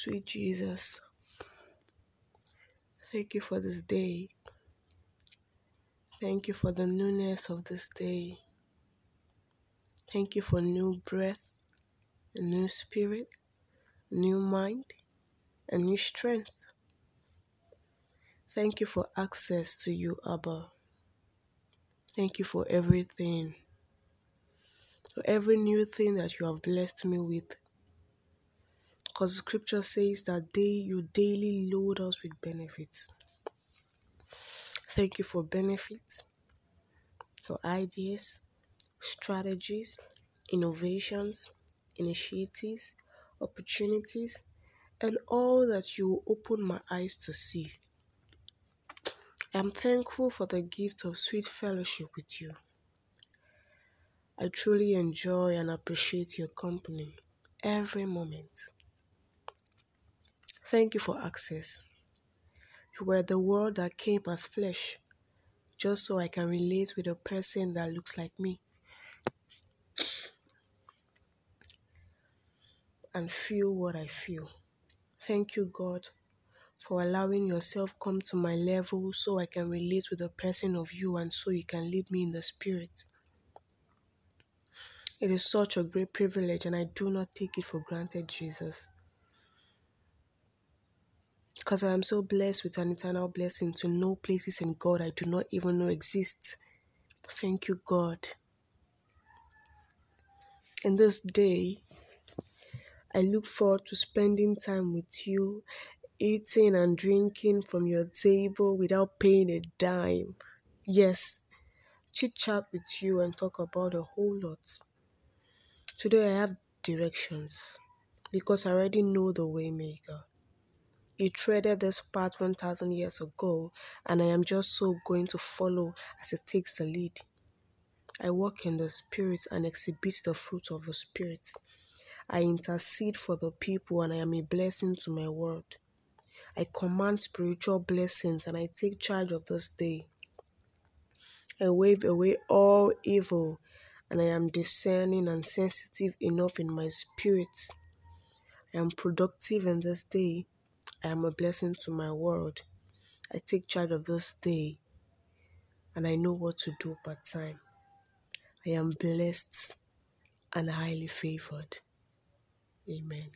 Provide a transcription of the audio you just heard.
Sweet Jesus, thank you for this day. Thank you for the newness of this day. Thank you for new breath, a new spirit, new mind, and new strength. Thank you for access to you, Abba. Thank you for everything, for every new thing that you have blessed me with. Because scripture says that day you daily load us with benefits. Thank you for benefits, for ideas, strategies, innovations, initiatives, opportunities, and all that you open my eyes to see. I am thankful for the gift of sweet fellowship with you. I truly enjoy and appreciate your company every moment. Thank you for access. You were the word that came as flesh, just so I can relate with a person that looks like me and feel what I feel. Thank you, God, for allowing yourself come to my level so I can relate with the person of you and so you can lead me in the spirit. It is such a great privilege and I do not take it for granted, Jesus. Because I am so blessed with an eternal blessing to know places in God I do not even know exist. Thank you, God. In this day, I look forward to spending time with you, eating and drinking from your table without paying a dime. Yes, chit chat with you and talk about a whole lot. Today I have directions because I already know the waymaker. You treaded this path 1000 years ago, and I am just so going to follow as it takes the lead. I walk in the Spirit and exhibit the fruit of the Spirit. I intercede for the people and I am a blessing to my world. I command spiritual blessings and I take charge of this day. I wave away all evil and I am discerning and sensitive enough in my spirit. I am productive in this day. I am a blessing to my world. I take charge of this day and I know what to do part time. I am blessed and highly favored. Amen.